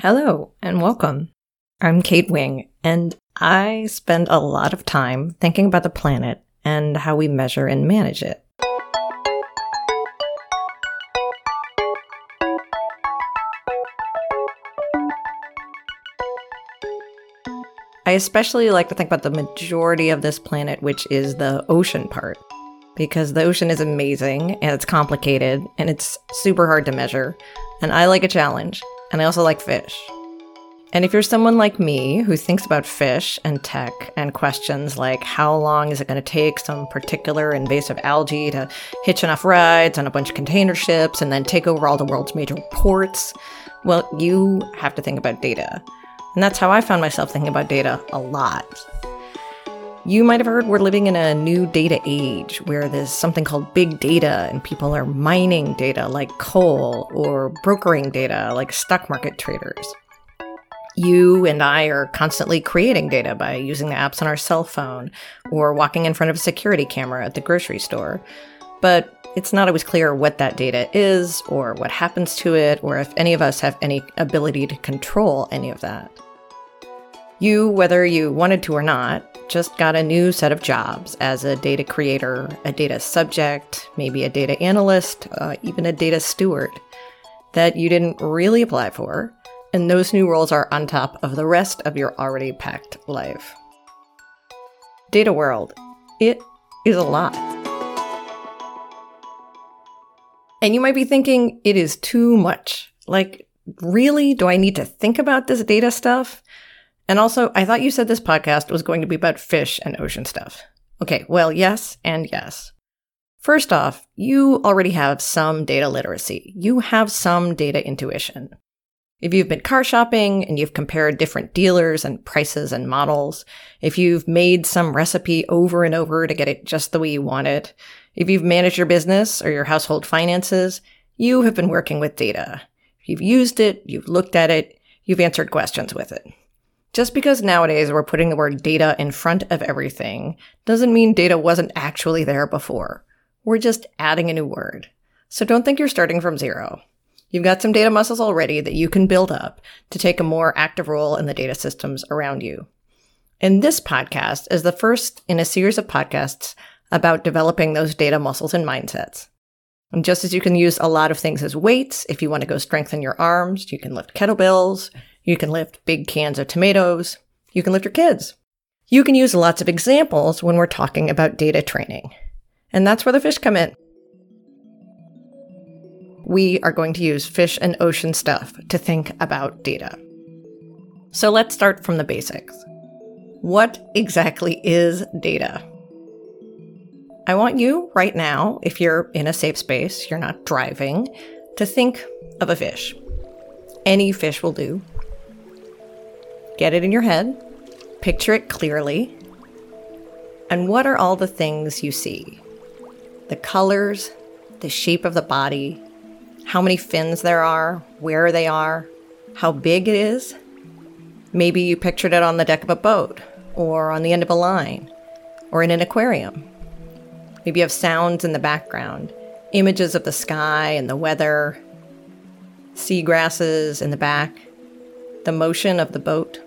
Hello and welcome. I'm Kate Wing, and I spend a lot of time thinking about the planet and how we measure and manage it. I especially like to think about the majority of this planet, which is the ocean part, because the ocean is amazing and it's complicated and it's super hard to measure. And I like a challenge and I also like fish. And if you're someone like me who thinks about fish and tech and questions like how long is it going to take some particular invasive algae to hitch enough rides on a bunch of container ships and then take over all the world's major ports, well, you have to think about data. And that's how I found myself thinking about data a lot. You might have heard we're living in a new data age where there's something called big data and people are mining data like coal or brokering data like stock market traders. You and I are constantly creating data by using the apps on our cell phone or walking in front of a security camera at the grocery store. But it's not always clear what that data is or what happens to it or if any of us have any ability to control any of that. You, whether you wanted to or not, just got a new set of jobs as a data creator, a data subject, maybe a data analyst, uh, even a data steward that you didn't really apply for. And those new roles are on top of the rest of your already packed life. Data world, it is a lot. And you might be thinking it is too much. Like, really? Do I need to think about this data stuff? And also, I thought you said this podcast was going to be about fish and ocean stuff. Okay, well, yes and yes. First off, you already have some data literacy. You have some data intuition. If you've been car shopping and you've compared different dealers and prices and models, if you've made some recipe over and over to get it just the way you want it, if you've managed your business or your household finances, you have been working with data. You've used it, you've looked at it, you've answered questions with it. Just because nowadays we're putting the word data in front of everything doesn't mean data wasn't actually there before. We're just adding a new word. So don't think you're starting from zero. You've got some data muscles already that you can build up to take a more active role in the data systems around you. And this podcast is the first in a series of podcasts about developing those data muscles and mindsets. And just as you can use a lot of things as weights, if you want to go strengthen your arms, you can lift kettlebells, you can lift big cans of tomatoes. You can lift your kids. You can use lots of examples when we're talking about data training. And that's where the fish come in. We are going to use fish and ocean stuff to think about data. So let's start from the basics. What exactly is data? I want you right now, if you're in a safe space, you're not driving, to think of a fish. Any fish will do. Get it in your head, picture it clearly. And what are all the things you see? The colors, the shape of the body, how many fins there are, where they are, how big it is. Maybe you pictured it on the deck of a boat, or on the end of a line, or in an aquarium. Maybe you have sounds in the background, images of the sky and the weather, seagrasses in the back, the motion of the boat.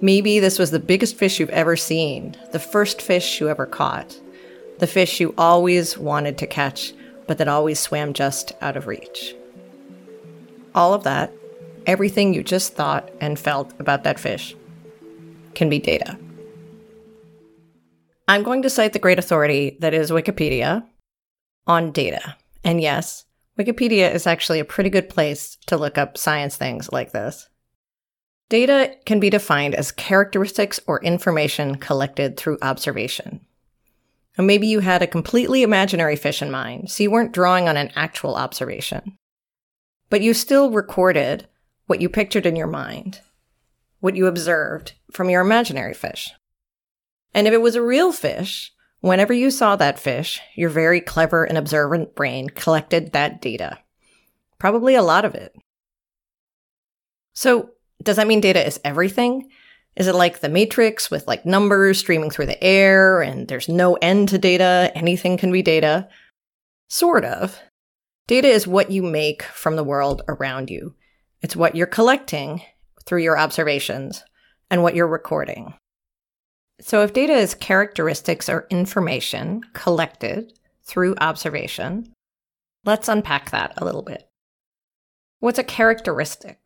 Maybe this was the biggest fish you've ever seen, the first fish you ever caught, the fish you always wanted to catch, but that always swam just out of reach. All of that, everything you just thought and felt about that fish, can be data. I'm going to cite the great authority that is Wikipedia on data. And yes, Wikipedia is actually a pretty good place to look up science things like this. Data can be defined as characteristics or information collected through observation. And maybe you had a completely imaginary fish in mind, so you weren't drawing on an actual observation. But you still recorded what you pictured in your mind, what you observed from your imaginary fish. And if it was a real fish, whenever you saw that fish, your very clever and observant brain collected that data. Probably a lot of it. So, does that mean data is everything? Is it like the Matrix with like numbers streaming through the air and there's no end to data? Anything can be data? Sort of. Data is what you make from the world around you. It's what you're collecting through your observations and what you're recording. So, if data is characteristics or information collected through observation, let's unpack that a little bit. What's a characteristic?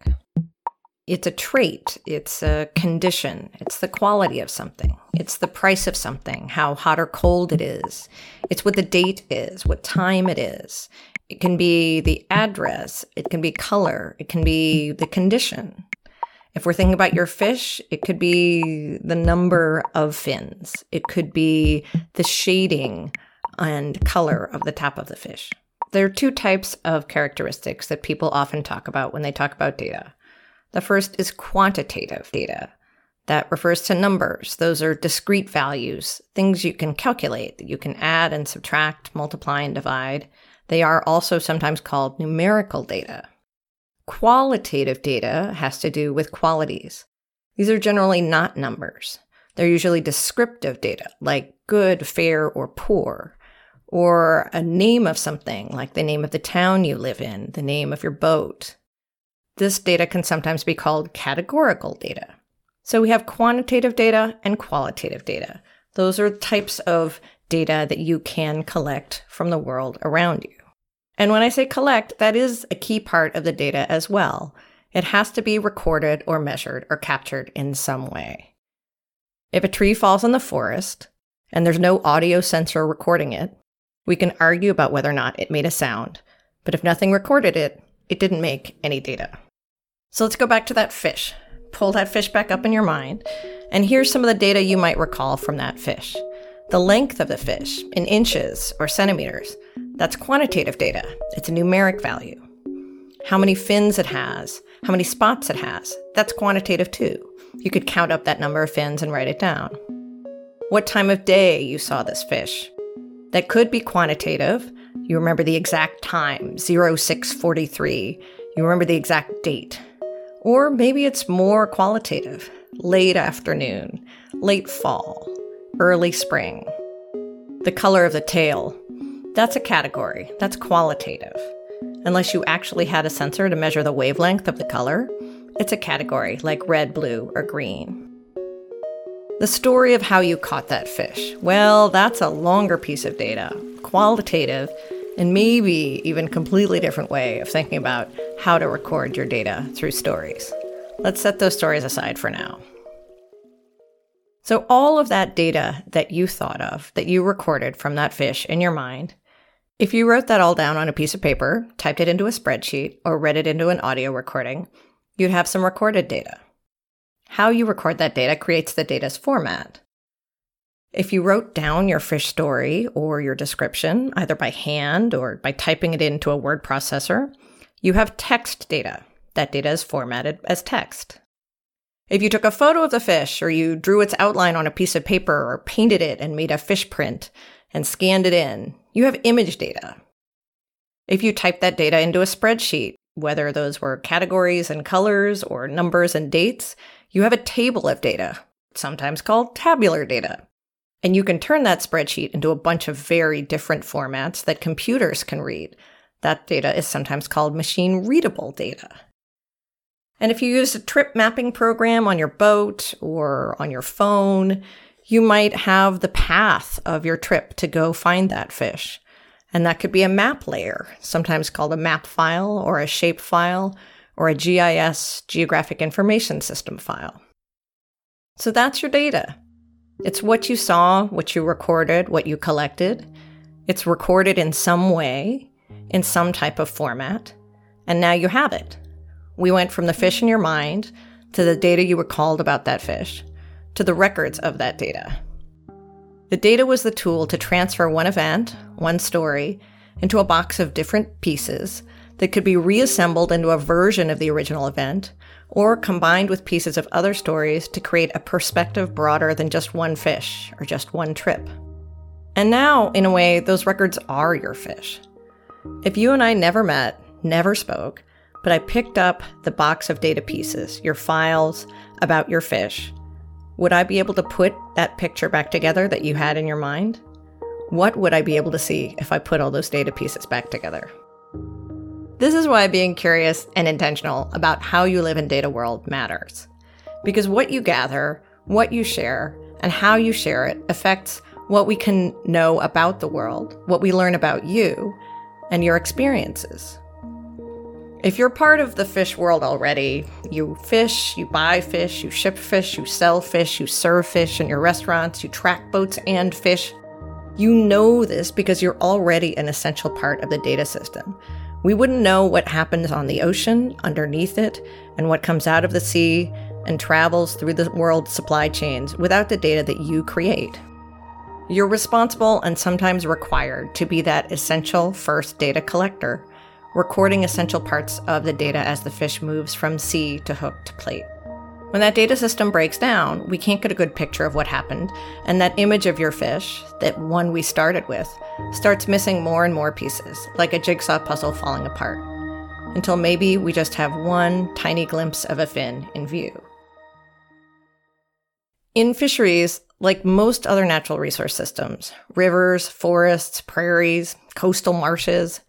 It's a trait, it's a condition, it's the quality of something, it's the price of something, how hot or cold it is, it's what the date is, what time it is. It can be the address, it can be color, it can be the condition. If we're thinking about your fish, it could be the number of fins, it could be the shading and color of the top of the fish. There are two types of characteristics that people often talk about when they talk about data. The first is quantitative data. That refers to numbers. Those are discrete values, things you can calculate, that you can add and subtract, multiply and divide. They are also sometimes called numerical data. Qualitative data has to do with qualities. These are generally not numbers. They're usually descriptive data, like good, fair, or poor or a name of something, like the name of the town you live in, the name of your boat. This data can sometimes be called categorical data. So we have quantitative data and qualitative data. Those are types of data that you can collect from the world around you. And when I say collect, that is a key part of the data as well. It has to be recorded or measured or captured in some way. If a tree falls in the forest and there's no audio sensor recording it, we can argue about whether or not it made a sound, but if nothing recorded it, it didn't make any data. So let's go back to that fish. Pull that fish back up in your mind, and here's some of the data you might recall from that fish. The length of the fish in inches or centimeters, that's quantitative data. It's a numeric value. How many fins it has, how many spots it has, that's quantitative too. You could count up that number of fins and write it down. What time of day you saw this fish, that could be quantitative. You remember the exact time, 0643. You remember the exact date. Or maybe it's more qualitative, late afternoon, late fall, early spring. The color of the tail, that's a category, that's qualitative. Unless you actually had a sensor to measure the wavelength of the color, it's a category like red, blue, or green. The story of how you caught that fish. Well, that's a longer piece of data, qualitative, and maybe even completely different way of thinking about how to record your data through stories. Let's set those stories aside for now. So, all of that data that you thought of, that you recorded from that fish in your mind, if you wrote that all down on a piece of paper, typed it into a spreadsheet, or read it into an audio recording, you'd have some recorded data. How you record that data creates the data's format. If you wrote down your fish story or your description, either by hand or by typing it into a word processor, you have text data. That data is formatted as text. If you took a photo of the fish or you drew its outline on a piece of paper or painted it and made a fish print and scanned it in, you have image data. If you typed that data into a spreadsheet, whether those were categories and colors or numbers and dates, you have a table of data, sometimes called tabular data. And you can turn that spreadsheet into a bunch of very different formats that computers can read. That data is sometimes called machine readable data. And if you use a trip mapping program on your boat or on your phone, you might have the path of your trip to go find that fish. And that could be a map layer, sometimes called a map file or a shape file, or a GIS, Geographic Information System file. So that's your data. It's what you saw, what you recorded, what you collected. It's recorded in some way, in some type of format, and now you have it. We went from the fish in your mind to the data you recalled about that fish to the records of that data. The data was the tool to transfer one event, one story, into a box of different pieces that could be reassembled into a version of the original event or combined with pieces of other stories to create a perspective broader than just one fish or just one trip. And now, in a way, those records are your fish. If you and I never met, never spoke, but I picked up the box of data pieces, your files about your fish, would I be able to put that picture back together that you had in your mind? What would I be able to see if I put all those data pieces back together? This is why being curious and intentional about how you live in data world matters. Because what you gather, what you share, and how you share it affects what we can know about the world, what we learn about you, and your experiences. If you're part of the fish world already, you fish, you buy fish, you ship fish, you sell fish, you serve fish in your restaurants, you track boats and fish. You know this because you're already an essential part of the data system. We wouldn't know what happens on the ocean, underneath it, and what comes out of the sea and travels through the world's supply chains without the data that you create. You're responsible and sometimes required to be that essential first data collector recording essential parts of the data as the fish moves from sea to hook to plate. When that data system breaks down, we can't get a good picture of what happened, and that image of your fish, that one we started with, starts missing more and more pieces, like a jigsaw puzzle falling apart, until maybe we just have one tiny glimpse of a fin in view. In fisheries, like most other natural resource systems, rivers, forests, prairies, coastal marshes,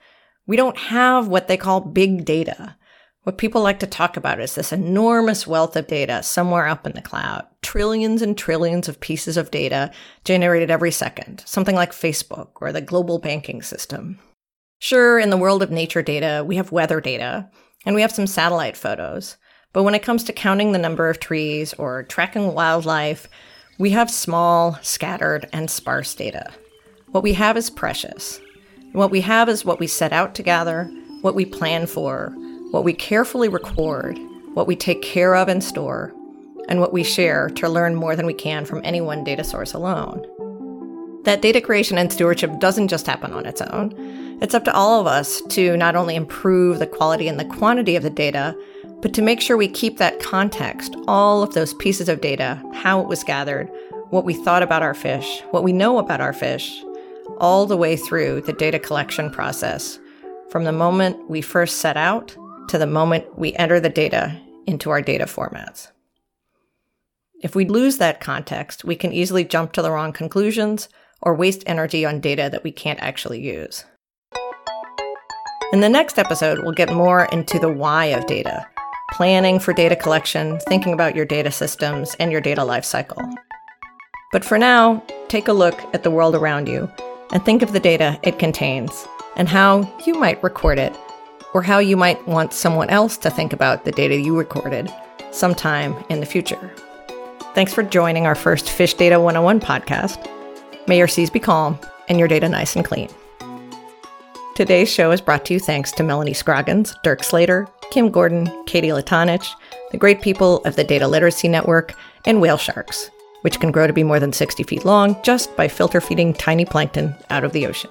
we don't have what they call big data. What people like to talk about is this enormous wealth of data somewhere up in the cloud, trillions and trillions of pieces of data generated every second, something like Facebook or the global banking system. Sure, in the world of nature data, we have weather data and we have some satellite photos. But when it comes to counting the number of trees or tracking wildlife, we have small, scattered, and sparse data. What we have is precious, what we have is what we set out to gather, what we plan for, what we carefully record, what we take care of and store, and what we share to learn more than we can from any one data source alone. That data creation and stewardship doesn't just happen on its own. It's up to all of us to not only improve the quality and the quantity of the data, but to make sure we keep that context, all of those pieces of data, how it was gathered, what we thought about our fish, what we know about our fish, all the way through the data collection process, from the moment we first set out to the moment we enter the data into our data formats. If we lose that context, we can easily jump to the wrong conclusions or waste energy on data that we can't actually use. In the next episode, we'll get more into the why of data, planning for data collection, thinking about your data systems and your data lifecycle. But for now, take a look at the world around you and think of the data it contains and how you might record it, or how you might want someone else to think about the data you recorded sometime in the future. Thanks for joining our first Fish Data 101 podcast. May your seas be calm and your data nice and clean. Today's show is brought to you thanks to Melanie Scroggins, Dirk Slater, Kim Gordon, Katie Latanich, the great people of the Data Literacy Network, and Whale Sharks which can grow to be more than 60 feet long just by filter feeding tiny plankton out of the ocean.